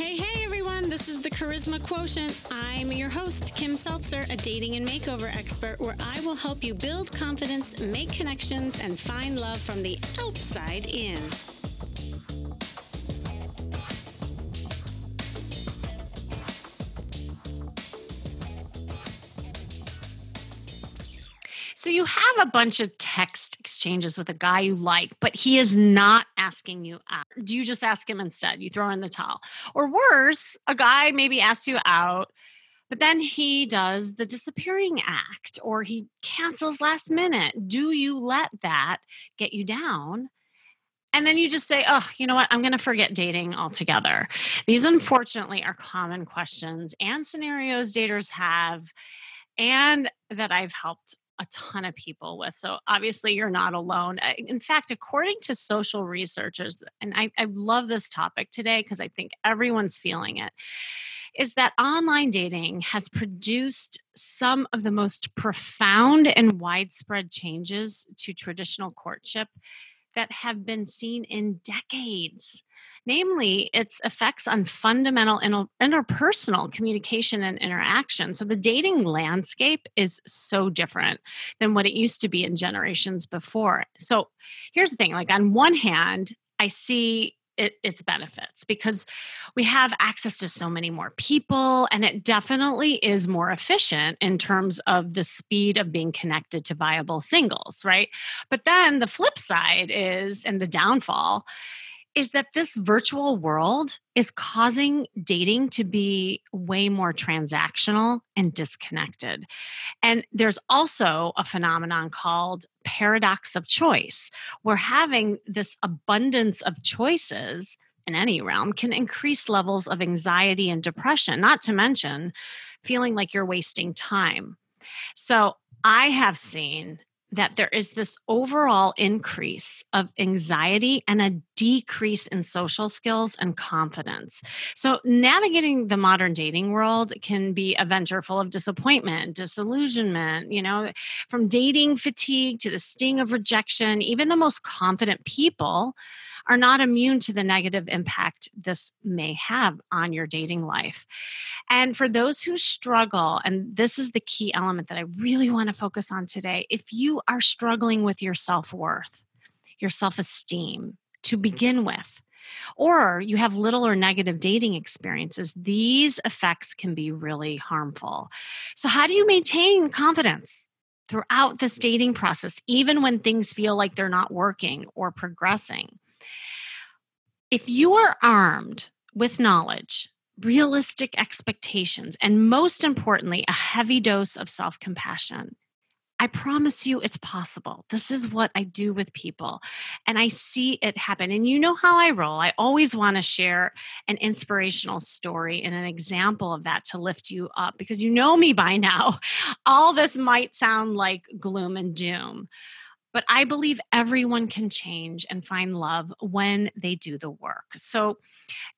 Hey, hey, everyone. This is the Charisma Quotient. I'm your host, Kim Seltzer, a dating and makeover expert, where I will help you build confidence, make connections, and find love from the outside in. So you have a bunch of text exchanges with a guy you like, but he is not asking you out. Do you just ask him instead? You throw in the towel. Or worse, a guy maybe asks you out, but then he does the disappearing act or he cancels last minute. Do you let that get you down? And then you just say, oh, you know what? I'm going to forget dating altogether. These, unfortunately, are common questions and scenarios daters have and that I've helped a ton of people with. So obviously, you're not alone. Eh, in fact, according to social researchers, and I, I love this topic today because I think everyone's feeling it, is that online dating has produced some of the most profound and widespread changes to traditional courtship that have been seen in decades, namely its effects on fundamental interpersonal communication and interaction. So, the dating landscape is so different than what it used to be in generations before. So, here's the thing like, on one hand, I see it, its benefits because we have access to so many more people and it definitely is more efficient in terms of the speed of being connected to viable singles right? But then the flip side is and the downfall is that this virtual world is causing dating to be way more transactional and disconnected. And there's also a phenomenon called paradox of choice, where having this abundance of choices in any realm can increase levels of anxiety and depression, not to mention feeling like you're wasting time. So I have seen that there is this overall increase of anxiety and a decrease in social skills and confidence. So, navigating the modern dating world can be a venture full of disappointment, disillusionment, you know, from dating fatigue to the sting of rejection. Even the most confident people are not immune to the negative impact this may have on your dating life. And for those who struggle, and this is the key element that I really want to focus on today, if you are struggling with your self worth, your self esteem to mm-hmm. begin with, or you have little or negative dating experiences, these effects can be really harmful. So, how do you maintain confidence? Throughout this dating process, even when things feel like they're not working or progressing. If you are armed with knowledge, realistic expectations, and most importantly, a heavy dose of self compassion, I promise you it's possible. This is what I do with people, and I see it happen. And you know how I roll. I always want to share an inspirational story and an example of that to lift you up because you know me by now. All this might sound like gloom and doom. But I believe everyone can change and find love when they do the work. So,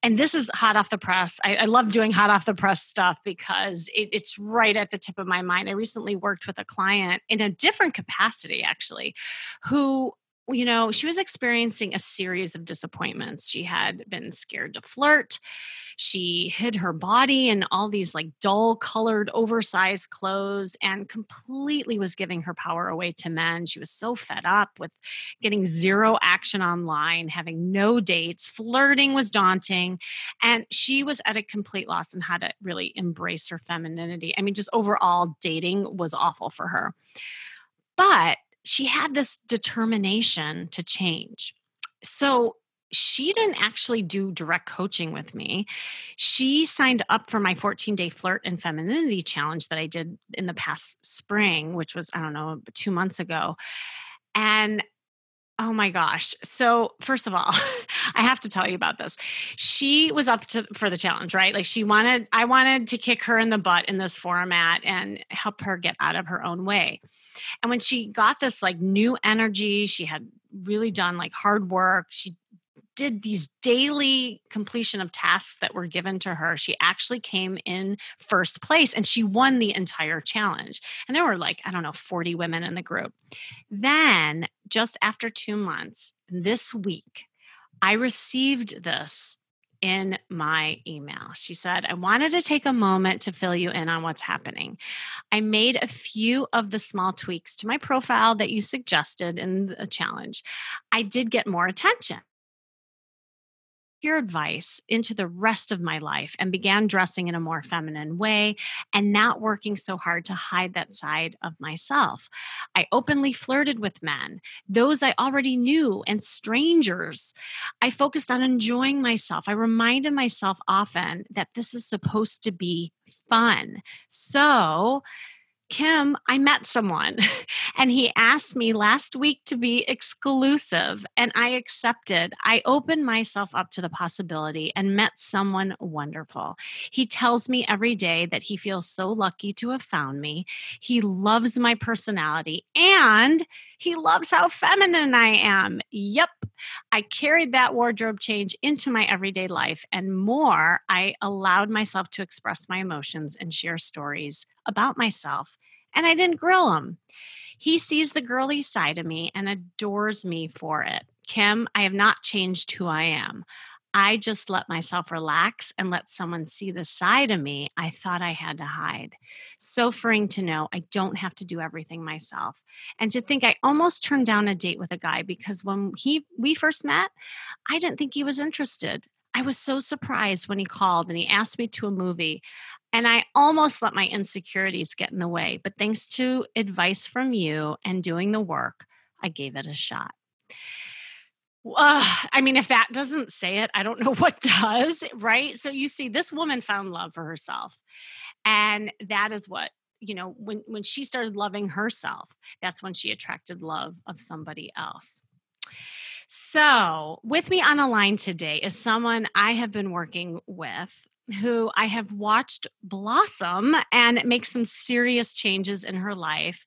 and this is hot off the press. I, I love doing hot off the press stuff because it, it's right at the tip of my mind. I recently worked with a client in a different capacity, actually, who you know, she was experiencing a series of disappointments. She had been scared to flirt. She hid her body in all these like dull colored, oversized clothes and completely was giving her power away to men. She was so fed up with getting zero action online, having no dates. Flirting was daunting. And she was at a complete loss on how to really embrace her femininity. I mean, just overall, dating was awful for her. But she had this determination to change. So she didn't actually do direct coaching with me. She signed up for my 14 day flirt and femininity challenge that I did in the past spring, which was, I don't know, two months ago. And Oh my gosh. So, first of all, I have to tell you about this. She was up to for the challenge, right? Like she wanted I wanted to kick her in the butt in this format and help her get out of her own way. And when she got this like new energy, she had really done like hard work. She did these daily completion of tasks that were given to her, she actually came in first place and she won the entire challenge. And there were like, I don't know, 40 women in the group. Then, just after two months, this week, I received this in my email. She said, I wanted to take a moment to fill you in on what's happening. I made a few of the small tweaks to my profile that you suggested in the challenge. I did get more attention your advice into the rest of my life and began dressing in a more feminine way and not working so hard to hide that side of myself. I openly flirted with men, those I already knew, and strangers. I focused on enjoying myself. I reminded myself often that this is supposed to be fun. So, Kim, I met someone and he asked me last week to be exclusive and I accepted. I opened myself up to the possibility and met someone wonderful. He tells me every day that he feels so lucky to have found me. He loves my personality and he loves how feminine I am. Yep. I carried that wardrobe change into my everyday life and more. I allowed myself to express my emotions and share stories about myself and I didn't grill him. He sees the girly side of me and adores me for it. Kim, I have not changed who I am. I just let myself relax and let someone see the side of me I thought I had to hide. So freeing to know I don't have to do everything myself. And to think I almost turned down a date with a guy because when he we first met, I didn't think he was interested. I was so surprised when he called and he asked me to a movie. And I almost let my insecurities get in the way. But thanks to advice from you and doing the work, I gave it a shot. Uh, I mean, if that doesn't say it, I don't know what does, right? So you see, this woman found love for herself. And that is what you know when when she started loving herself that's when she attracted love of somebody else so, with me on the line today is someone I have been working with who I have watched blossom and make some serious changes in her life.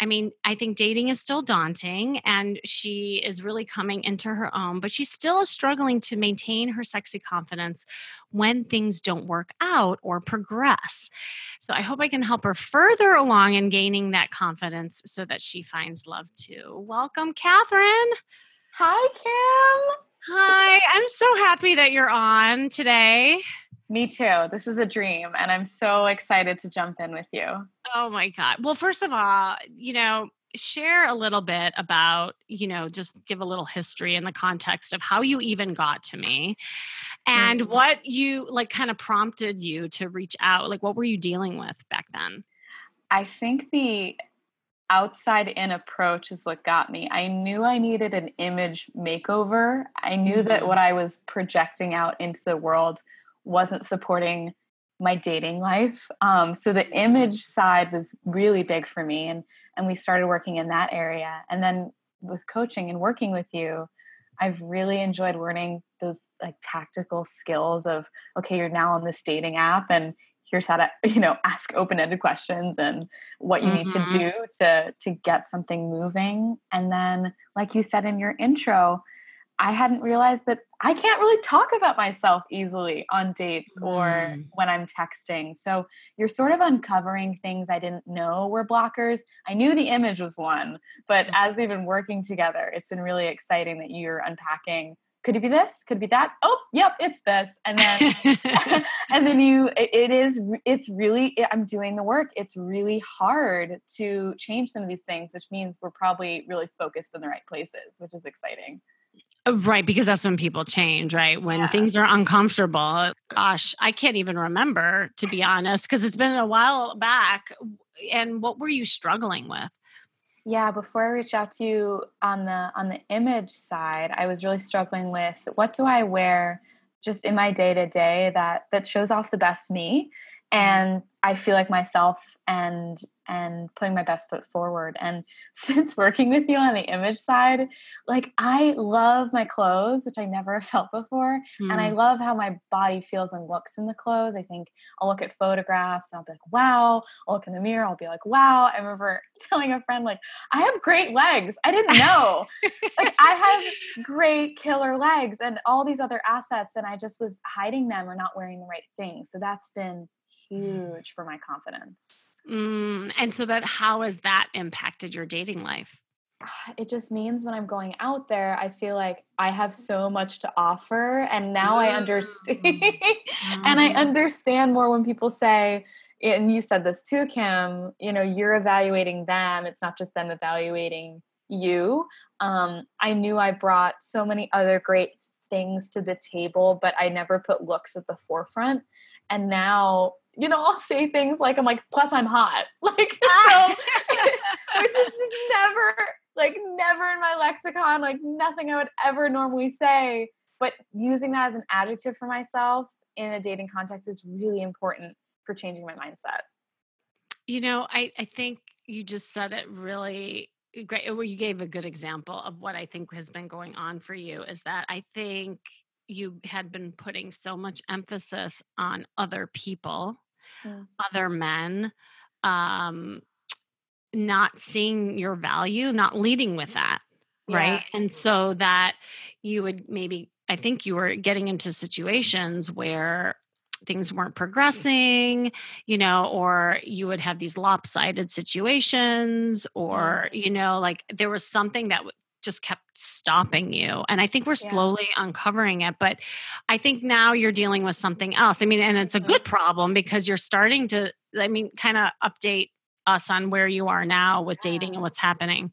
I mean, I think dating is still daunting and she is really coming into her own, but she still is struggling to maintain her sexy confidence when things don't work out or progress. So I hope I can help her further along in gaining that confidence so that she finds love too. Welcome, Catherine. Hi, Kim. Hi, I'm so happy that you're on today. Me too. This is a dream, and I'm so excited to jump in with you. Oh my God. Well, first of all, you know, share a little bit about, you know, just give a little history in the context of how you even got to me and mm-hmm. what you like kind of prompted you to reach out. Like, what were you dealing with back then? I think the outside in approach is what got me. I knew I needed an image makeover. I knew mm-hmm. that what I was projecting out into the world wasn't supporting my dating life. Um, so the image side was really big for me, and and we started working in that area. And then with coaching and working with you, I've really enjoyed learning those like tactical skills of okay, you're now on this dating app, and here's how to you know ask open-ended questions and what you mm-hmm. need to mm-hmm. do to to get something moving and then like you said in your intro i hadn't realized that i can't really talk about myself easily on dates mm. or when i'm texting. So you're sort of uncovering things i didn't know were blockers. I knew the image was one but as we've been working together it's been really exciting that you're unpacking could it be this? Could it be that? Oh yep it's this. And then and then you it, it is it's really i'm doing the work. It's really hard to change some of these things which means we're probably really focused in the right places which is exciting Right, because that's when people change, right? When yeah. things are uncomfortable. Gosh, I can't even remember, to be honest, because it's been a while back. And what were you struggling with? yeah before i reached out to you on the on the image side i was really struggling with what do i wear just in my day to day that that shows off the best me mm-hmm. and I feel like myself and and putting my best foot forward. And since working with you on the image side, like I love my clothes, which I never felt before. Mm. And I hmm. love how my body feels and looks in the clothes. I think I'll look at photographs and I'll be like, wow. I'll look in the mirror, I'll be like, wow. I remember telling a friend, like, I have great legs. I didn't know. like I have great killer legs and all these other assets. And I just was hiding them or not wearing the right things. So that's been huge for my confidence. Mm, and so that how has that impacted your dating life? it just means when I'm going out there, I feel like I have so much to offer. And now I understand. and I mm. understand more when people say, and you said this too, Kim, you know, you're evaluating them. It's not just them evaluating you. Um, I knew I brought so many other great things to the table, but I never put looks at the forefront. And now, you know, I'll say things like, I'm like, plus I'm hot. Like, so, which is just never like never in my lexicon, like nothing I would ever normally say. But using that as an adjective for myself in a dating context is really important for changing my mindset. You know, I, I think you just said it really great. Well, you gave a good example of what I think has been going on for you is that I think you had been putting so much emphasis on other people, mm. other men, um, not seeing your value, not leading with that. Yeah. Right. And so that you would maybe, I think you were getting into situations where things weren't progressing, you know, or you would have these lopsided situations, mm-hmm. or, you know, like there was something that just kept stopping you. And I think we're slowly yeah. uncovering it. But I think now you're dealing with something else. I mean, and it's a mm-hmm. good problem because you're starting to, I mean, kind of update us on where you are now with dating and what's happening?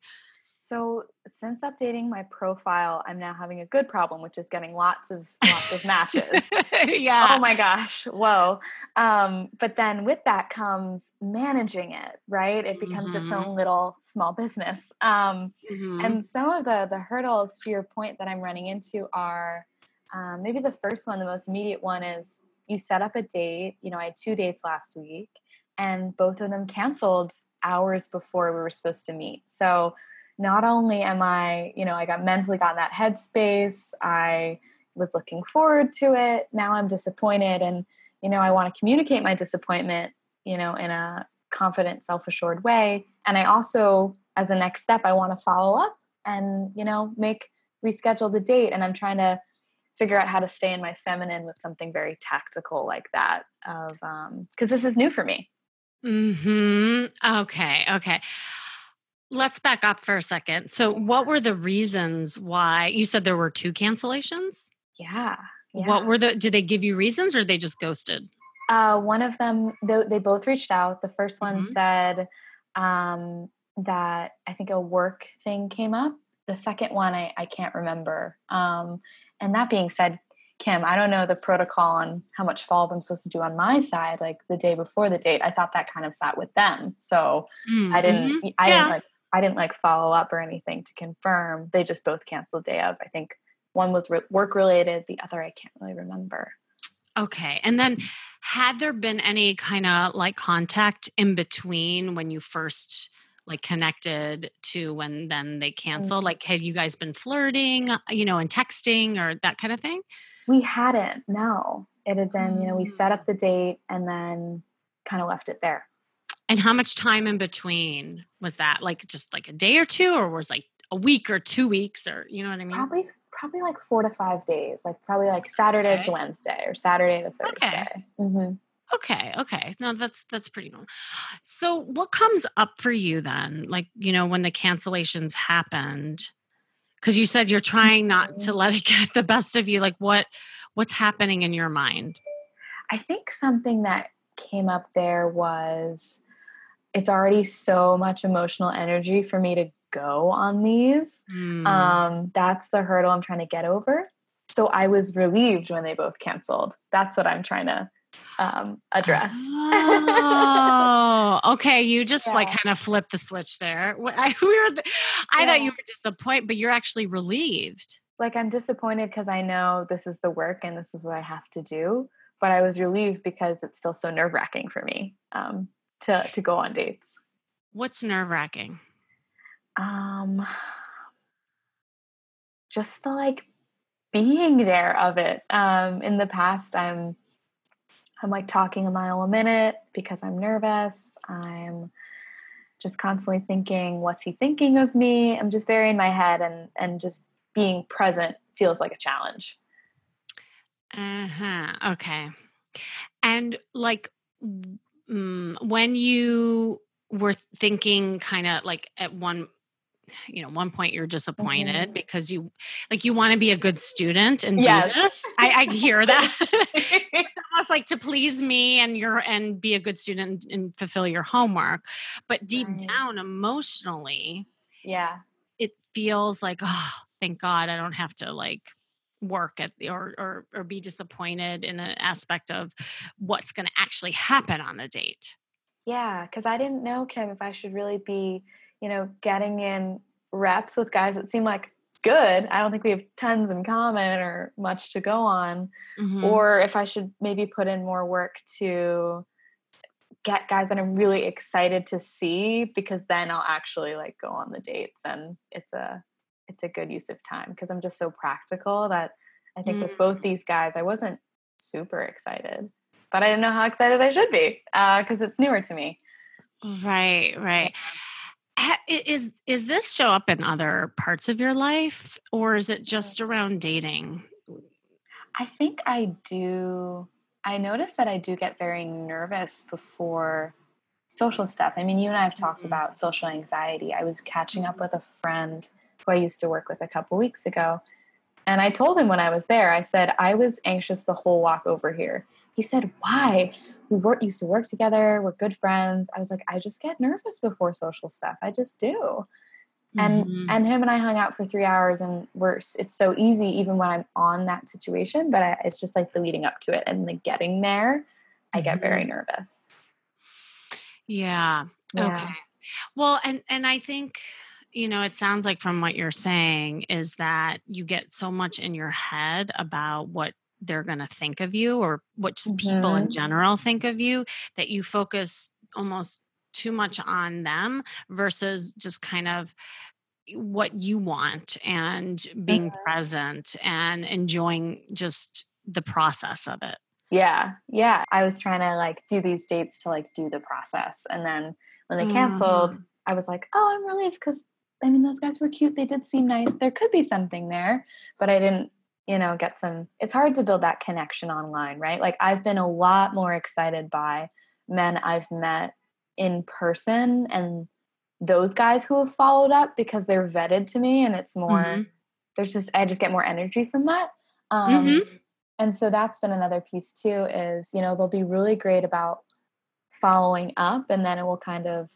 So since updating my profile, I'm now having a good problem, which is getting lots of lots of matches. yeah. Oh my gosh. Whoa. Um, but then with that comes managing it, right? It becomes mm-hmm. its own little small business. Um, mm-hmm. and some of the the hurdles to your point that I'm running into are um, maybe the first one, the most immediate one is you set up a date. You know, I had two dates last week and both of them canceled hours before we were supposed to meet. So not only am I, you know, I got mentally got in that headspace, I was looking forward to it. Now I'm disappointed and you know, I want to communicate my disappointment, you know, in a confident, self-assured way. And I also as a next step I want to follow up and, you know, make reschedule the date and I'm trying to figure out how to stay in my feminine with something very tactical like that of um because this is new for me Hmm. Okay. Okay. Let's back up for a second. So, what were the reasons why you said there were two cancellations? Yeah. yeah. What were the? Did they give you reasons, or they just ghosted? Uh, one of them, they, they both reached out. The first one mm-hmm. said um, that I think a work thing came up. The second one, I, I can't remember. Um, and that being said, Kim, I don't know the protocol on how much follow up I'm supposed to do on my side, like the day before the date. I thought that kind of sat with them. So mm-hmm. I didn't I yeah. didn't like I didn't like follow up or anything to confirm. They just both canceled day of. I think one was re- work related, the other I can't really remember. Okay. And then had there been any kind of like contact in between when you first like connected to when then they canceled? Mm-hmm. Like had you guys been flirting, you know, and texting or that kind of thing? We hadn't, no. It had been, you know, we set up the date and then kind of left it there. And how much time in between was that? Like just like a day or two, or was like a week or two weeks, or you know what I mean? Probably, probably like four to five days. Like probably like Saturday okay. to Wednesday or Saturday to Thursday. Okay. Mm-hmm. Okay, okay. No, that's that's pretty normal. So, what comes up for you then? Like, you know, when the cancellations happened, because you said you're trying not to mm-hmm. let it get the best of you like what what's happening in your mind i think something that came up there was it's already so much emotional energy for me to go on these mm. um, that's the hurdle i'm trying to get over so i was relieved when they both canceled that's what i'm trying to um, address. oh, okay. You just yeah. like kind of flipped the switch there. I, we were, I yeah. thought you were disappointed, but you're actually relieved. Like I'm disappointed because I know this is the work and this is what I have to do. But I was relieved because it's still so nerve wracking for me um, to to go on dates. What's nerve wracking? Um, just the like being there of it. Um, in the past, I'm I'm like talking a mile a minute because I'm nervous. I'm just constantly thinking, what's he thinking of me? I'm just very in my head and and just being present feels like a challenge. Uh-huh. Okay. And like mm, when you were thinking kind of like at one you know one point you're disappointed mm-hmm. because you like you want to be a good student and yes. do this I, I hear that it's almost like to please me and your and be a good student and fulfill your homework but deep right. down emotionally yeah it feels like oh thank god i don't have to like work at the, or or or be disappointed in an aspect of what's going to actually happen on the date yeah because i didn't know kim if i should really be you know, getting in reps with guys that seem like good. I don't think we have tons in common or much to go on. Mm-hmm. Or if I should maybe put in more work to get guys that I'm really excited to see because then I'll actually like go on the dates and it's a it's a good use of time because I'm just so practical that I think mm-hmm. with both mm. these guys I wasn't super excited, but I didn't know how excited I should be because uh, it's newer to me. Right, right is is this show up in other parts of your life or is it just around dating i think i do i notice that i do get very nervous before social stuff i mean you and i have talked mm-hmm. about social anxiety i was catching up with a friend who i used to work with a couple weeks ago and i told him when i was there i said i was anxious the whole walk over here he said, Why? We work, used to work together. We're good friends. I was like, I just get nervous before social stuff. I just do. And mm-hmm. and him and I hung out for three hours, and we're it's so easy even when I'm on that situation. But I, it's just like the leading up to it and the getting there. I get very mm-hmm. nervous. Yeah. yeah. Okay. Well, and and I think you know it sounds like from what you're saying is that you get so much in your head about what they're going to think of you or what just mm-hmm. people in mm-hmm. general think of you that you focus almost too much on them versus just kind of what you want and being mm-hmm. present and enjoying just the process of it. Yeah. Yeah. I was trying to like do these dates to like do the process. And then when they canceled, mm. I was like, oh, I'm relieved because I mean, those guys were cute. They did seem nice. There could be something there, but I didn't you know get some it's hard to build that connection online right like i've been a lot more excited by men i've met in person and those guys who have followed up because they're vetted to me and it's more mm-hmm. there's just i just get more energy from that um, mm-hmm. and so that's been another piece too is you know they'll be really great about following up and then it will kind of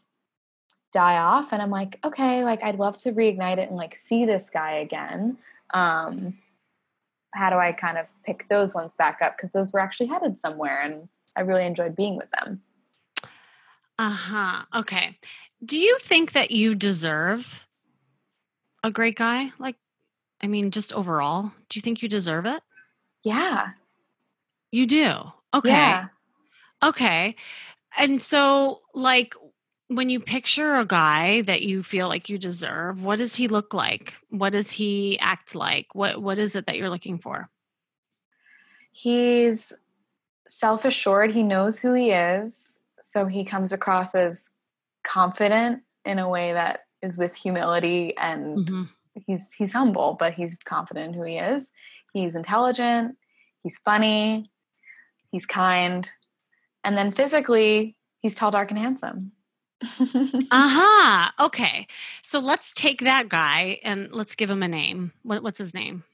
die off and i'm like okay like i'd love to reignite it and like see this guy again um how do I kind of pick those ones back up? Because those were actually headed somewhere and I really enjoyed being with them. Uh huh. Okay. Do you think that you deserve a great guy? Like, I mean, just overall, do you think you deserve it? Yeah. You do? Okay. Yeah. Okay. And so, like, when you picture a guy that you feel like you deserve, what does he look like? What does he act like? What what is it that you're looking for? He's self-assured, he knows who he is, so he comes across as confident in a way that is with humility and mm-hmm. he's he's humble, but he's confident in who he is. He's intelligent, he's funny, he's kind, and then physically, he's tall, dark and handsome uh-huh. Okay. So let's take that guy and let's give him a name. What, what's his name?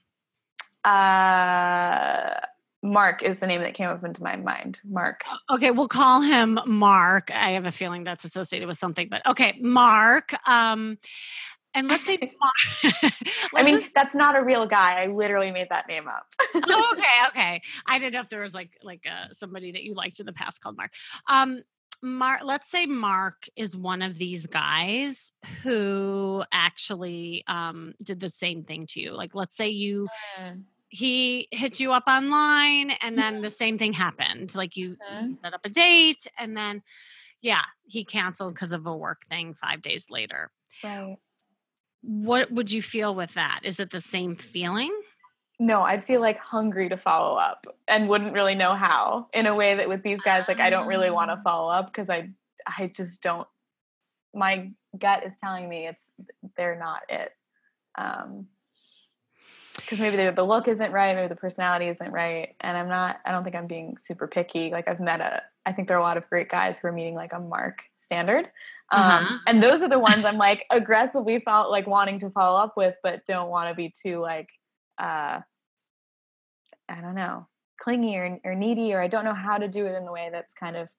Uh Mark is the name that came up into my mind. Mark. Okay, we'll call him Mark. I have a feeling that's associated with something, but okay, Mark. Um and let's say let's I mean, just, that's not a real guy. I literally made that name up. oh, okay, okay. I didn't know if there was like like uh, somebody that you liked in the past called Mark. Um, Mark, let's say Mark is one of these guys who actually um, did the same thing to you. Like, let's say you, mm. he hit you up online and then mm-hmm. the same thing happened. Like, you, you set up a date and then, yeah, he canceled because of a work thing five days later. Right. What would you feel with that? Is it the same feeling? No, I'd feel like hungry to follow up and wouldn't really know how in a way that with these guys, like I don't really want to ah. follow up because I, I just don't, my gut is telling me it's, they're not it. Um, because maybe the, the look isn't right, maybe the personality isn't right. And I'm not, I don't think I'm being super picky. Like I've met a, I think there are a lot of great guys who are meeting like a mark standard. Um, Uh-huh. And those are the ones I'm like aggressively felt like wanting to follow up with, but don't want to be too like, uh, I don't know, clingy or, or needy, or I don't know how to do it in a way that's kind of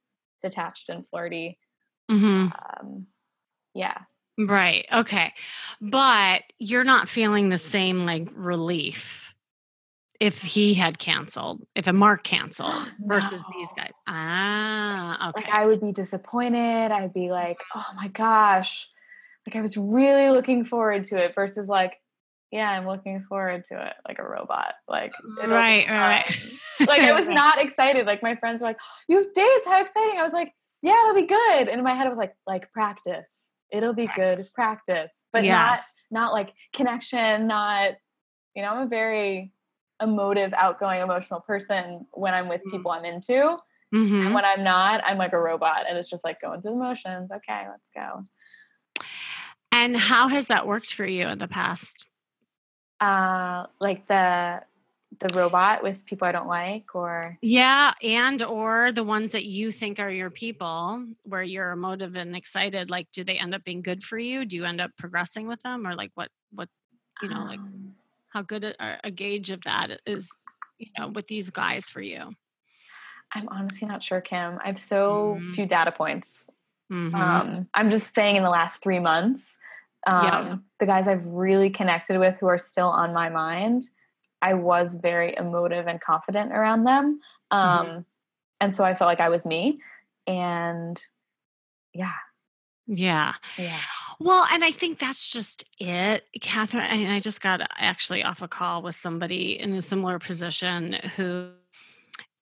detached and flirty. hmm Um, yeah. Right. Okay. But you're not feeling the same like relief if he had canceled, if a mark canceled versus these guys. Ah, okay. Like I would be disappointed. I'd be like, oh my gosh. Like I was really looking forward to it versus like, yeah, I'm looking forward to it like a robot. Like right, right. like I was not excited. Like my friends were like, "You have dates? How exciting!" I was like, "Yeah, it'll be good." And in my head, I was like, "Like practice. It'll be Practice. good. Practice." But Yes. not not like connection. Not you know, I'm a very emotive, outgoing, emotional person when I'm with Mm. people I'm into. Mhm. And when I'm not, I'm like a robot, and it's just like going through the motions. Okay, let's go. And how has that worked for you in the past? Uh, like the the robot with people I don't like, or Yeah, and or the ones that you think are your people where you're emotive and excited, like do they end up being good for you? Do you end up progressing with them or like what what you know, like um, how good a, a gauge of that is, you know, with these guys for you? I'm honestly not sure, Kim. I have so Mhm. few data points. Mhm. Um, I'm just saying in the last three months, um, Yeah. the guys I've really connected with who are still on my mind, I was very emotive and confident around them. Um, Mhm. And so I felt like I was me. And yeah, yeah. yeah. Well, and I think that's just it, Catherine. And I just got actually off a call with somebody in a similar position who,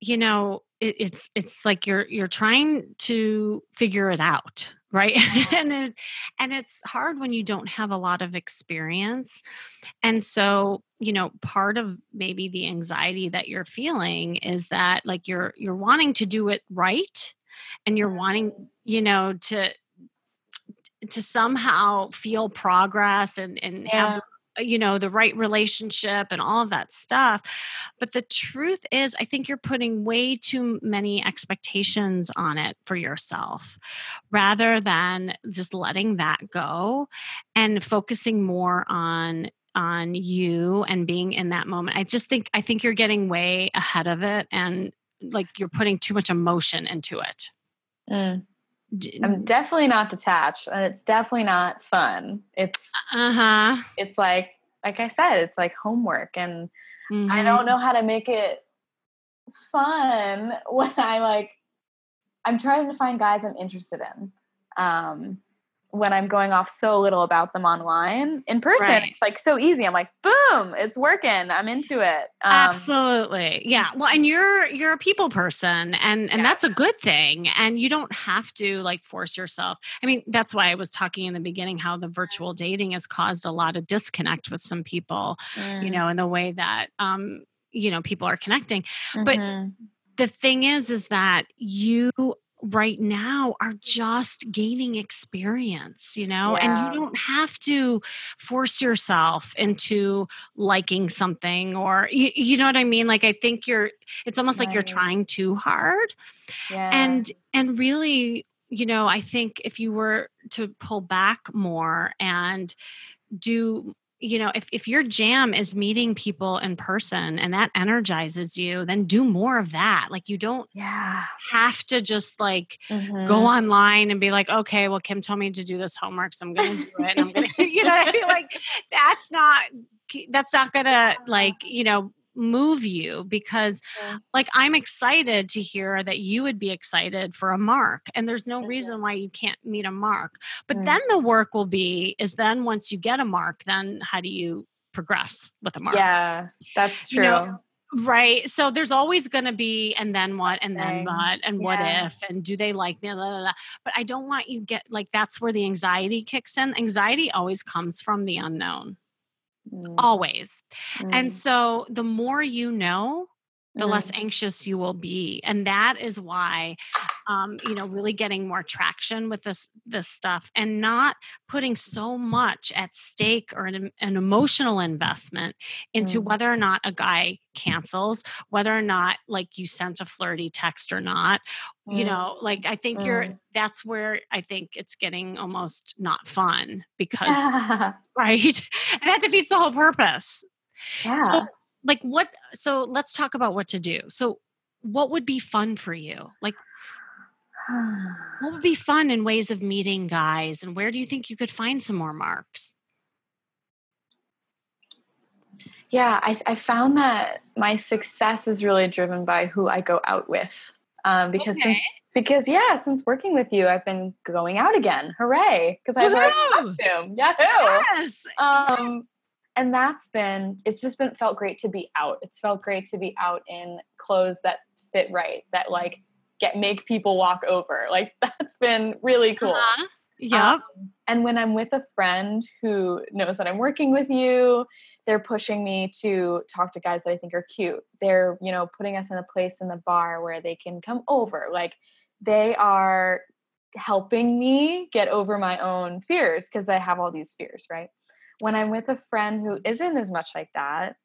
you know, it, it's it's like you're you're trying to figure it out, right? and it, and it's hard when you don't have a lot of experience. And so, you know, part of maybe the anxiety that you're feeling is that like you're you're wanting to do it right, and you're mm-hmm. wanting, you know, to to somehow feel progress and and have Yeah. the, you know the right relationship and all of that stuff but the truth is i think you're putting way too many expectations on it for yourself rather than just letting that go and focusing more on on you and being in that moment i just think i think you're getting way ahead of it and like you're putting too much emotion into it Mm. I'm definitely not detached, and it's definitely not fun. It's uh-huh it's like like I said, it's like homework, and I Mhm. don't know how to make it fun when I like I'm trying to find guys I'm interested in. Um when I'm going off so little about them online. In person, Right. it's like so easy. I'm like, boom, it's working. I'm into it. Um, Absolutely. Yeah. Well, and you're you're a people person and and Yeah. that's a good thing and you don't have to like force yourself. I mean, that's why I was talking in the beginning how the virtual dating has caused a lot of disconnect with some people, you mm, know, in the way that um you know, people are connecting. but- mhm. The thing is is that you right now are just gaining experience, you know, and you don't have to force yourself into liking something or you, you know what I mean? Like I think you're it's almost like you're trying too hard. yeah. And and really, you know, I think if you were to pull back more and do you know if, if your jam is meeting people in person and that energizes you then do more of that like you don't yeah. have to just like Mhm. go online and be like, okay, well, Kim told me to do this homework, so I'm gonna do it. And I'm gonna, you know, I mean? like that's not that's not gonna like you know move you because Yeah. like I'm excited to hear that you would be excited for a mark, and there's no reason why you can't meet a mark. But Mm. then the work will be is then once you get a mark, then how do you progress with a mark? Yeah, that's You true. know, Right. So there's always going to be, and then what, and then what, and what Yeah. if, and do they like me? Blah, blah, blah. But I don't want you get like that's where the anxiety kicks in. Anxiety always comes from the unknown, Mm, always. mm. And so the more you know, the less anxious you will be and that is why um, you know really getting more traction with this this stuff and not putting so much at stake or an, an emotional investment into mm. whether or not a guy cancels whether or not like you sent a flirty text or not mm. you know like i think you're mm. that's where i think it's getting almost not fun because right and that defeats the whole purpose yeah. So, like what so let's talk about what to do. So what would be fun for you? Like what would be fun in ways of meeting guys and where do you think you could find some more marks? Yeah i, I found that my success is really driven by who i go out with um, because okay. since because yeah since working with you i've been going out again. Hooray because i have a costume. Yahoo! Yes. um and that's been it's just been felt great to be out. It's felt great to be out in clothes that fit right that like get make people walk over. Like that's been really cool. Uh-huh. yeah um, and when i'm with a friend who knows that i'm working with you they're pushing me to talk to guys that i think are cute. They're you know putting us in a place in the bar where they can come over. Like they are helping me get over my own fears because i have all these fears right when I'm with a friend who isn't as much like that,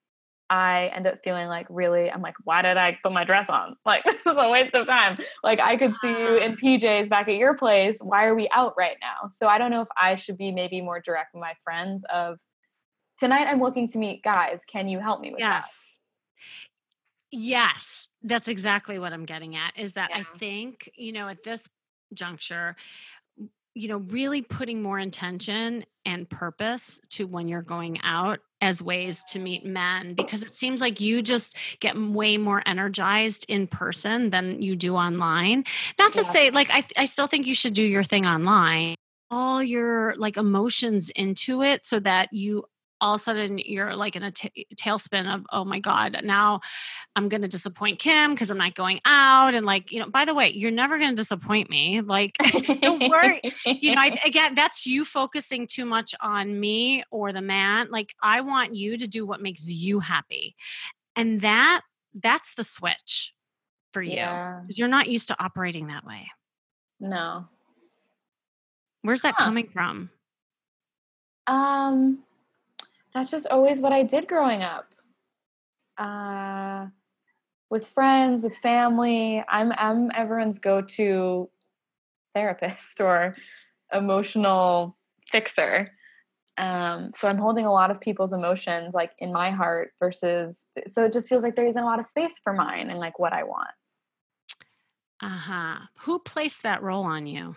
I end up feeling like really, I'm like, why did I put my dress on? Like, this is a waste of time. Like, I could see you in ah. PJs back at your place. Why are we out right now? So, I don't know if I should be maybe more direct with my friends of tonight I'm looking to meet guys. Can you help me with yes. that? Yes. That's exactly what I'm getting at is that yeah. I think, you know, at this juncture, you know, really putting more intention and purpose to when you're going out as ways to meet men because it seems like you just get way more energized in person than you do online. Not to yeah. say like I I still think you should do your thing online. All your like emotions into it so that you all of a sudden you're like in a t- tailspin of oh my god now i'm going to disappoint kim because i'm not going out and like you know by the way you're never going to disappoint me like don't worry you know I, again that's you focusing too much on me or the man like i want you to do what makes you happy and that that's the switch for you yeah. you're not used to operating that way no where's that huh. coming from um that's just always what I did growing up. Uh, with friends, with family, I'm I'm everyone's go-to therapist or emotional fixer. Um, so I'm holding a lot of people's emotions like in my heart versus so it just feels like there isn't a lot of space for mine and like what I want. Uh-huh. Who placed that role on you?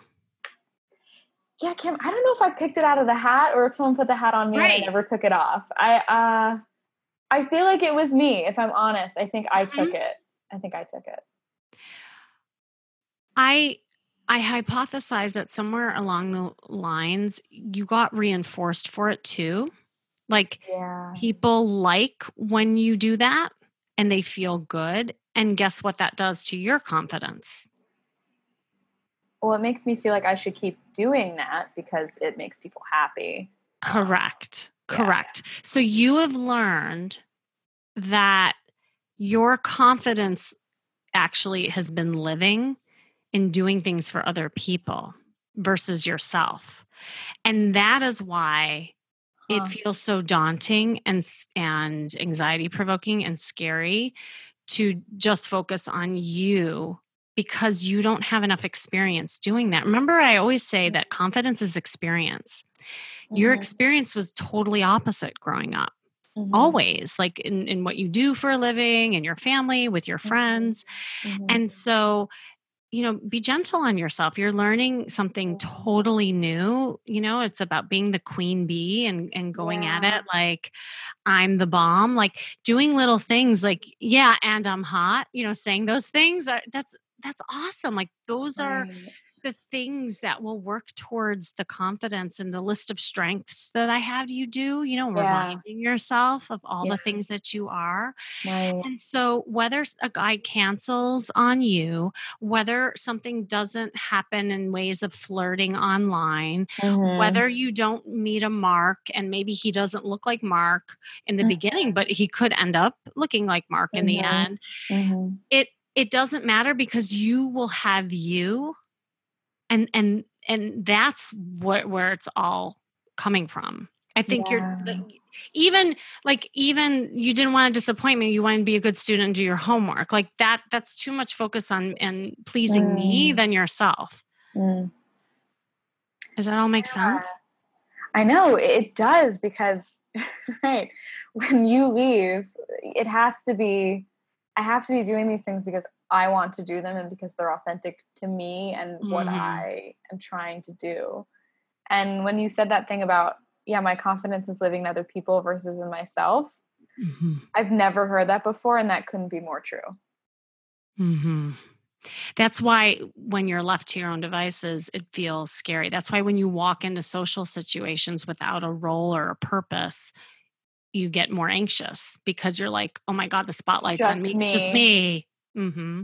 Yeah, Kim, I don't know if I picked it out of the hat or if someone put the hat on me right. and I never took it off. I uh I feel like it was me, if I'm honest. I think I took mm-hmm. it. I think I took it. I I hypothesize that somewhere along the lines you got reinforced for it too. Like yeah. people like when you do that and they feel good. And guess what that does to your confidence? Well, it makes me feel like I should keep doing that because it makes people happy. Correct. Correct. Yeah. So you have learned that your confidence actually has been living in doing things for other people versus yourself. And that is why huh. it feels so daunting and and anxiety provoking and scary to just focus on you because you don't have enough experience doing that. Remember, I always say mm. that confidence is experience. Mm-hmm. Your experience was totally opposite growing up. Mm-hmm. Always, like in, in what you do for a living, in your family, with your mm-hmm. friends. Mm-hmm. And so, you know, be gentle on yourself. You're learning something totally new. You know, it's about being the queen bee and, and going yeah. at it like I'm the bomb, like doing little things like, yeah, and I'm hot, you know, saying those things are that's that's awesome. Like those are the things that will work towards the confidence and the list of strengths that I have you do, you know, Yeah. reminding yourself of all Yeah. the things that you are. Right. And so, whether a guy cancels on you, whether something doesn't happen in ways of flirting online, Mhm. whether you don't meet a Mark and maybe he doesn't look like Mark in the Mhm. beginning, but he could end up looking like Mark in the Mhm. end, Mhm. it it doesn't matter because you will have you. And and and that's what where it's all coming from. I think you're like, even like even you didn't want to disappoint me you want to be a good student and do your homework. Like that that's too much focus on and pleasing me Mm. than yourself. Mm. does that all make sense? I know it does because right when you leave it has to be I have to be doing these things because I want to do them and because they're authentic to me and what Mhm. I am trying to do. And when you said that thing about yeah, my confidence is living in other people versus in myself, Mhm. I've never heard that before and that couldn't be more true. hmm That's why when you're left to your own devices, it feels scary. That's why when you walk into social situations without a role or a purpose, you get more anxious because you're like, oh my God, the spotlight's on Just me. Just me. hmm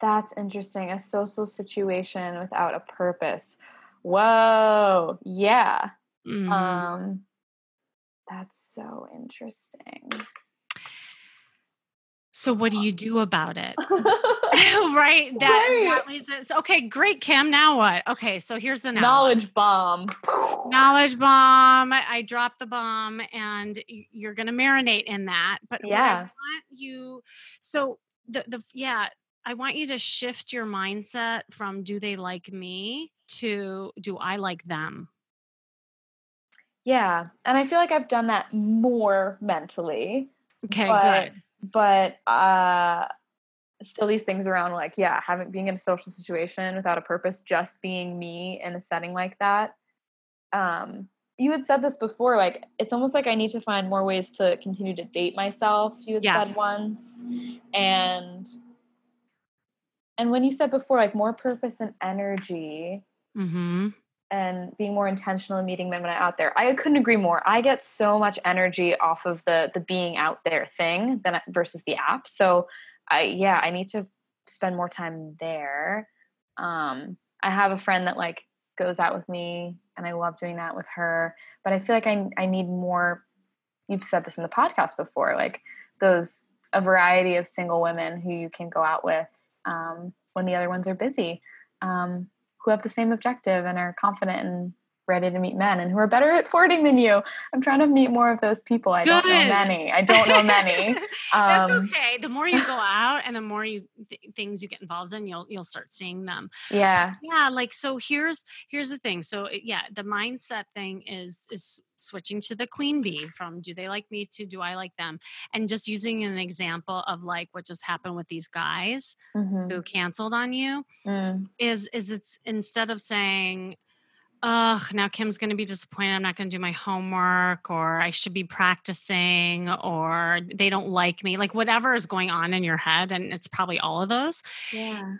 That's interesting. A social situation without a purpose. Whoa. Yeah. Mm-hmm. Um, that's so interesting. So what do you do about it? right. That, Right. that leads us. Okay, great, Kim. Now what? Okay, so here's the. Knowledge bomb. knowledge bomb. I dropped the bomb, and you're going to marinate in that. But Yeah. want you, so the the yeah, I want you to shift your mindset from "Do they like me?" to "Do I like them?" Yeah. And I feel like I've done that more mentally, Okay, good. But uh still these things around like, yeah, having being in a social situation without a purpose, just being me in a setting like that. Um you had said this before, like it's almost like I need to find more ways to continue to date myself, you had Yes. said once. And and when you said before, like more purpose and energy, Mm-hmm. And being more intentional in meeting men when I'm out there. I couldn't agree more. I get so much energy off of the the being out there thing than versus the app. So I yeah, I need to spend more time there. Um I have a friend that like goes out with me and I love doing that with her, but I feel like I I need more you've said this in the podcast before, like those a variety of single women who you can go out with um, when the other ones are busy. Um, who have the same objective and are confident and ready to meet men and who are better at flirting than you. I'm trying to meet more of those people. I don't know many. I don't know many. That's Um, okay. The more you go out and the more you th- things you get involved in, you'll you'll start seeing them. Yeah. yeah like so here's here's the thing so yeah the mindset thing is is switching to the queen bee from do they like me to do i like them and just using an example of like what just happened with these guys Mhm. who canceled on you Mm. is is it's instead of saying ugh now kim's going to be disappointed i'm not going to do my homework or i should be practicing or they don't like me like whatever is going on in your head and it's probably all of those Yeah.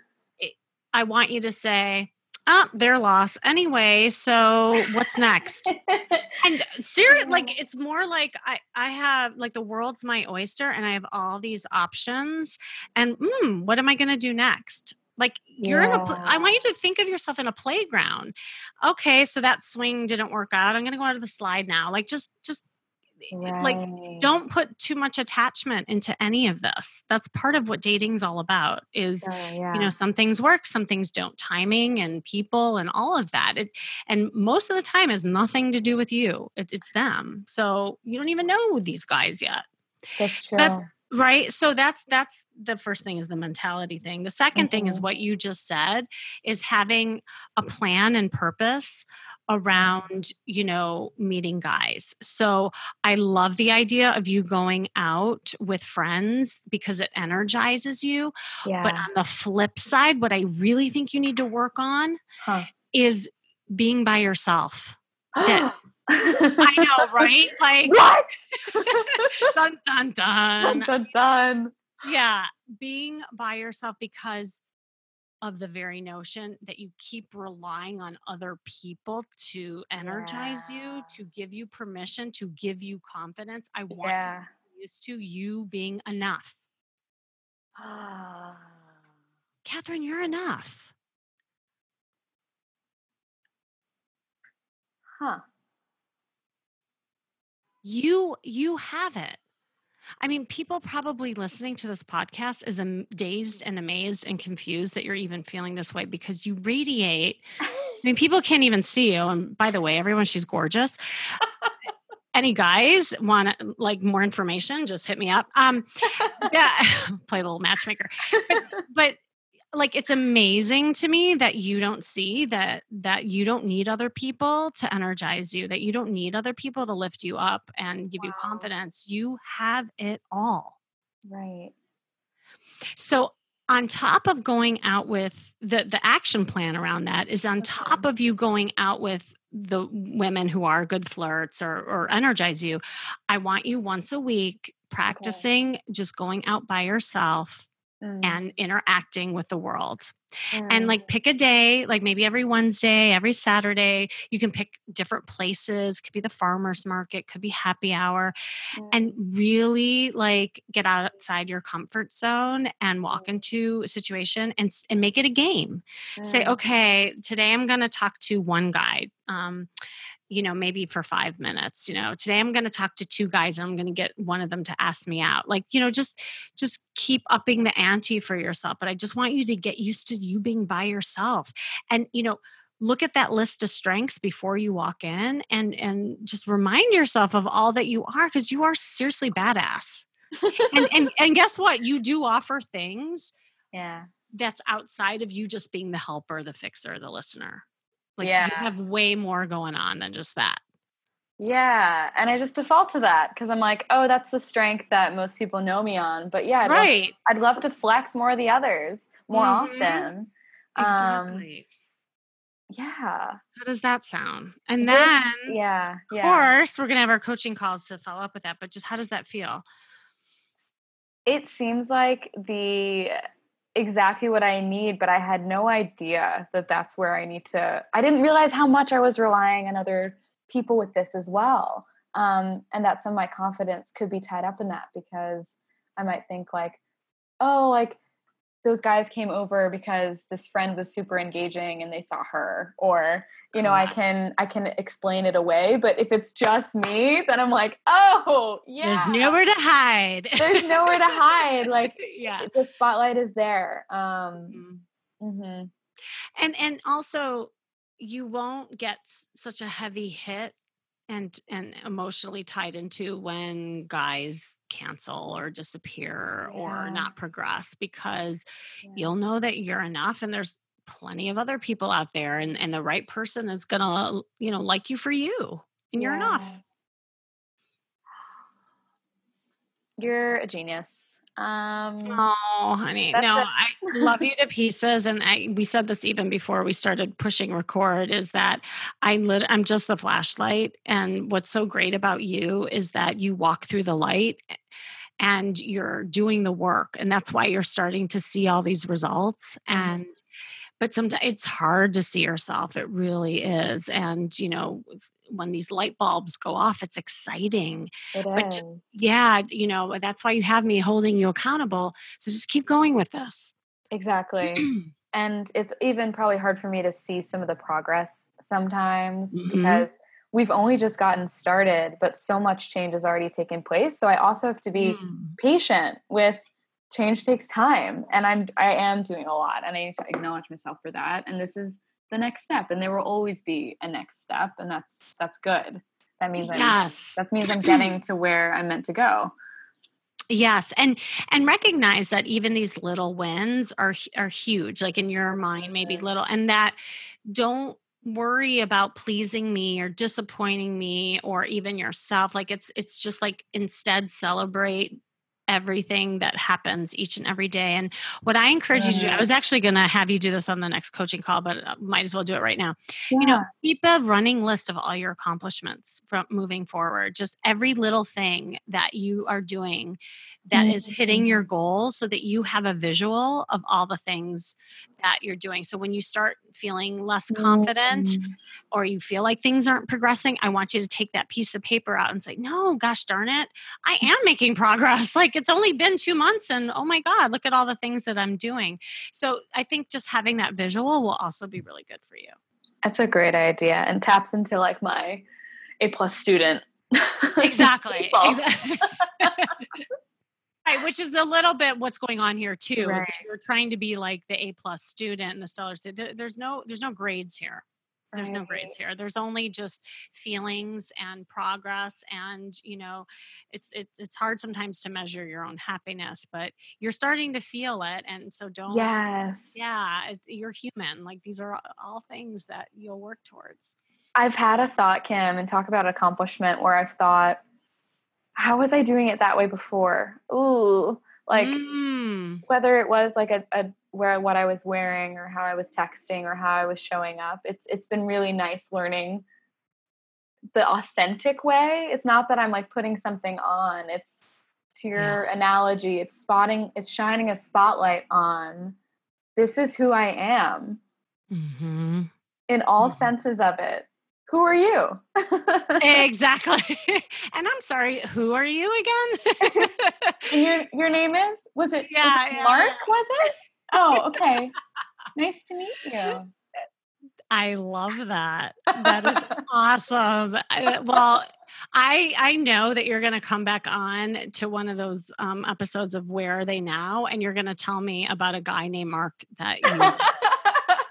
I want you to say, "Ah, their loss anyway. So what's next?" and seriously, like it's more like I I have like the world's my oyster, and I have all these options. And mm, what am I going to do next? Like you're in a. I want you to think of yourself in a playground. Okay, so that swing didn't work out. I'm going to go out of the slide now. Like just just eh, like don't put too much attachment into any of this. That's part of what dating's all about. Is yeah. you know some things work some things don't timing and people and all of that it, and most of the time has nothing to do with you it, it's them so you don't even know these guys yet That's true. that- right so that's that's the first thing is the mentality thing the 2nd thing is Mhm. what you just said is having a plan and purpose around you know meeting guys so i love the idea of you going out with friends because it energizes you yeah. but on the flip side, what I really think you need to work on Huh. is being by yourself. that- I know, right? Like what? dun dun dun, dun. dun, dun. Yeah, being by yourself because of the very notion that you keep relying on other people to energize Yeah. you, to give you permission, to give you confidence. I want Yeah. you used to you being enough. Catherine, you're enough. huh. You you have it. I mean, people probably listening to this podcast is am- dazed and amazed and confused that you're even feeling this way because you radiate. I mean, people can't even see you. And by the way, everyone, she's gorgeous. Any guys want like more information? Just hit me up. Um, yeah, play a little matchmaker. But, but like it's amazing to me that you don't see that that you don't need other people to energize you that you don't need other people to lift you up and give you confidence. You have it all. Right. so on top of going out with the the action plan around that is on top of you going out with the women who are good flirts or or energize you i want you once a week practicing just going out by yourself Mm, and interacting with the world. Mm, and like pick a day like maybe every wednesday every saturday you can pick different places could be the farmers market could be happy hour mm, and really like get outside your comfort zone and walk Mm. into a situation and and make it a game. Say mm, okay today i'm going to talk to one guy um you know maybe for 5 minutes you know today i'm going to talk to two guys and i'm going to get one of them to ask me out like you know just just keep upping the ante for yourself but i just want you to get used to you being by yourself and you know look at that list of strengths before you walk in and and just remind yourself of all that you are because you are seriously badass and, and and guess what you do offer things yeah. that's outside of you just being the helper, the fixer, the listener. Like Yeah. you have way more going on than just that. Yeah. And I just default to that because I'm like, oh, that's the strength that most people know me on. But yeah, I'd, love, right. I'd love to flex more of the others more Mhm. often. Um, Exactly. yeah. How does that sound? And then Yeah. of course we're gonna have our coaching calls to follow up with that. But just how does that feel? It seems like the exactly what I need, but I had no idea that that's where I need to. I didn't realize how much I was relying on other people with this as well. Um, and that some of my confidence could be tied up in that because I might think like, oh, like those guys came over because this friend was super engaging and they saw her or you know i can i can explain it away but if it's just me then i'm like oh yeah There's nowhere to hide. there's nowhere to hide like yeah. the spotlight is there um Mhm. mhm. and and also you won't get such a heavy hit and and emotionally tied into when guys cancel or disappear or not progress because Yeah. you'll know that you're enough and there's plenty of other people out there and and the right person is gonna you know like you for you and you're enough you're a genius um Oh, honey. No, it. I love you to pieces. And I we said this even before we started pushing record is that I lit I'm just the flashlight. And what's so great about you is that you walk through the light and you're doing the work. And that's why you're starting to see all these results. Mhm. And but sometimes it's hard to see yourself. It really is. And you know, when these light bulbs go off, it's exciting it but is. yeah, you know, that's why you have me holding you accountable. So just keep going with this. exactly and it's even probably hard for me to see some of the progress sometimes Mhm. because we've only just gotten started but so much change has already taken place so i also have to be Mm. patient with change takes time and i'm i am doing a lot and i need to acknowledge myself for that and this is the next step and there will always be a next step and that's that's good that means i'm Yes. that means i'm getting to where i'm meant to go Yes, and and recognize that even these little wins are are huge. Like in your mind, maybe little, and that don't worry about pleasing me or disappointing me or even yourself. Like it's it's just like instead celebrate everything that happens each and every day. And what I encourage you to do, I was actually going to have you do this on the next coaching call, but uh, might as well do it right now. you know keep a running list of all your accomplishments from moving forward just every little thing that you are doing that is hitting your goal so that you have a visual of all the things that you're doing. So when you start feeling less confident Mm. or you feel like things aren't progressing, I want you to take that piece of paper out and say, No, gosh darn it, I am making progress. Like it's only been two months and oh my God, look at all the things that I'm doing. So I think just having that visual will also be really good for you. That's a great idea and taps into like my A plus student. Exactly. exactly. Right, which is a little bit what's going on here too. Right. you're trying to be like the A plus student and the stellar student. There's no there's no grades here. There's no grades here. There's only just feelings and progress, and you know, it's it, it's hard sometimes to measure your own happiness, but you're starting to feel it, and so don't. Yes. Yeah, you're human. Like these are all things that you'll work towards. I've had a thought, Kim, and talk about accomplishment where I've thought, how was I doing it that way before? Ooh, like Mm, whether it was like a, a where what I was wearing or how I was texting or how I was showing up. It's it's been really nice learning the authentic way. It's not that I'm like putting something on. It's to your analogy, it's spotting, it's shining a spotlight on this is who I am mhm. in all Mhm. senses of it. Who are you? exactly. and I'm sorry, who are you again? And your your name is? Was it, was Yeah, it yeah, Mark? Was it? Oh, okay. nice to meet you. I love that. That is awesome. I- well, I I know that you're going to come back on to one of those um, episodes of Where Are They Now, and you're going to tell me about a guy named Mark that you.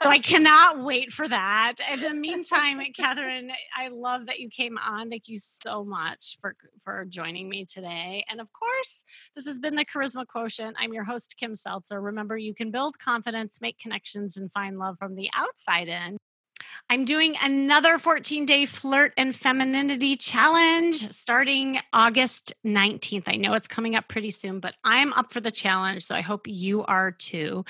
So I cannot wait for that. And in the meantime, Catherine, I love that you came on. Thank you so much for for joining me today. And of course, this has been the Charisma Quotient. I'm your host, Kim Seltzer. Remember, you can build confidence, make connections, and find love from the outside in. I'm doing another 14 day flirt and femininity challenge starting August 19th. I know it's coming up pretty soon, but I'm up for the challenge. So I hope you are too.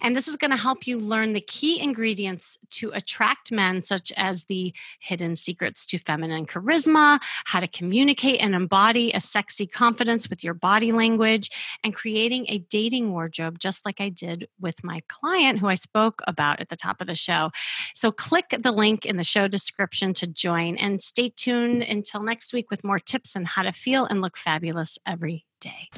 And this is going to help you learn the key ingredients to attract men, such as the hidden secrets to feminine charisma, how to communicate and embody a sexy confidence with your body language, and creating a dating wardrobe, just like I did with my client who I spoke about at the top of the show. So the link in the show description to join and stay tuned until next week with more tips on how to feel and look fabulous every day.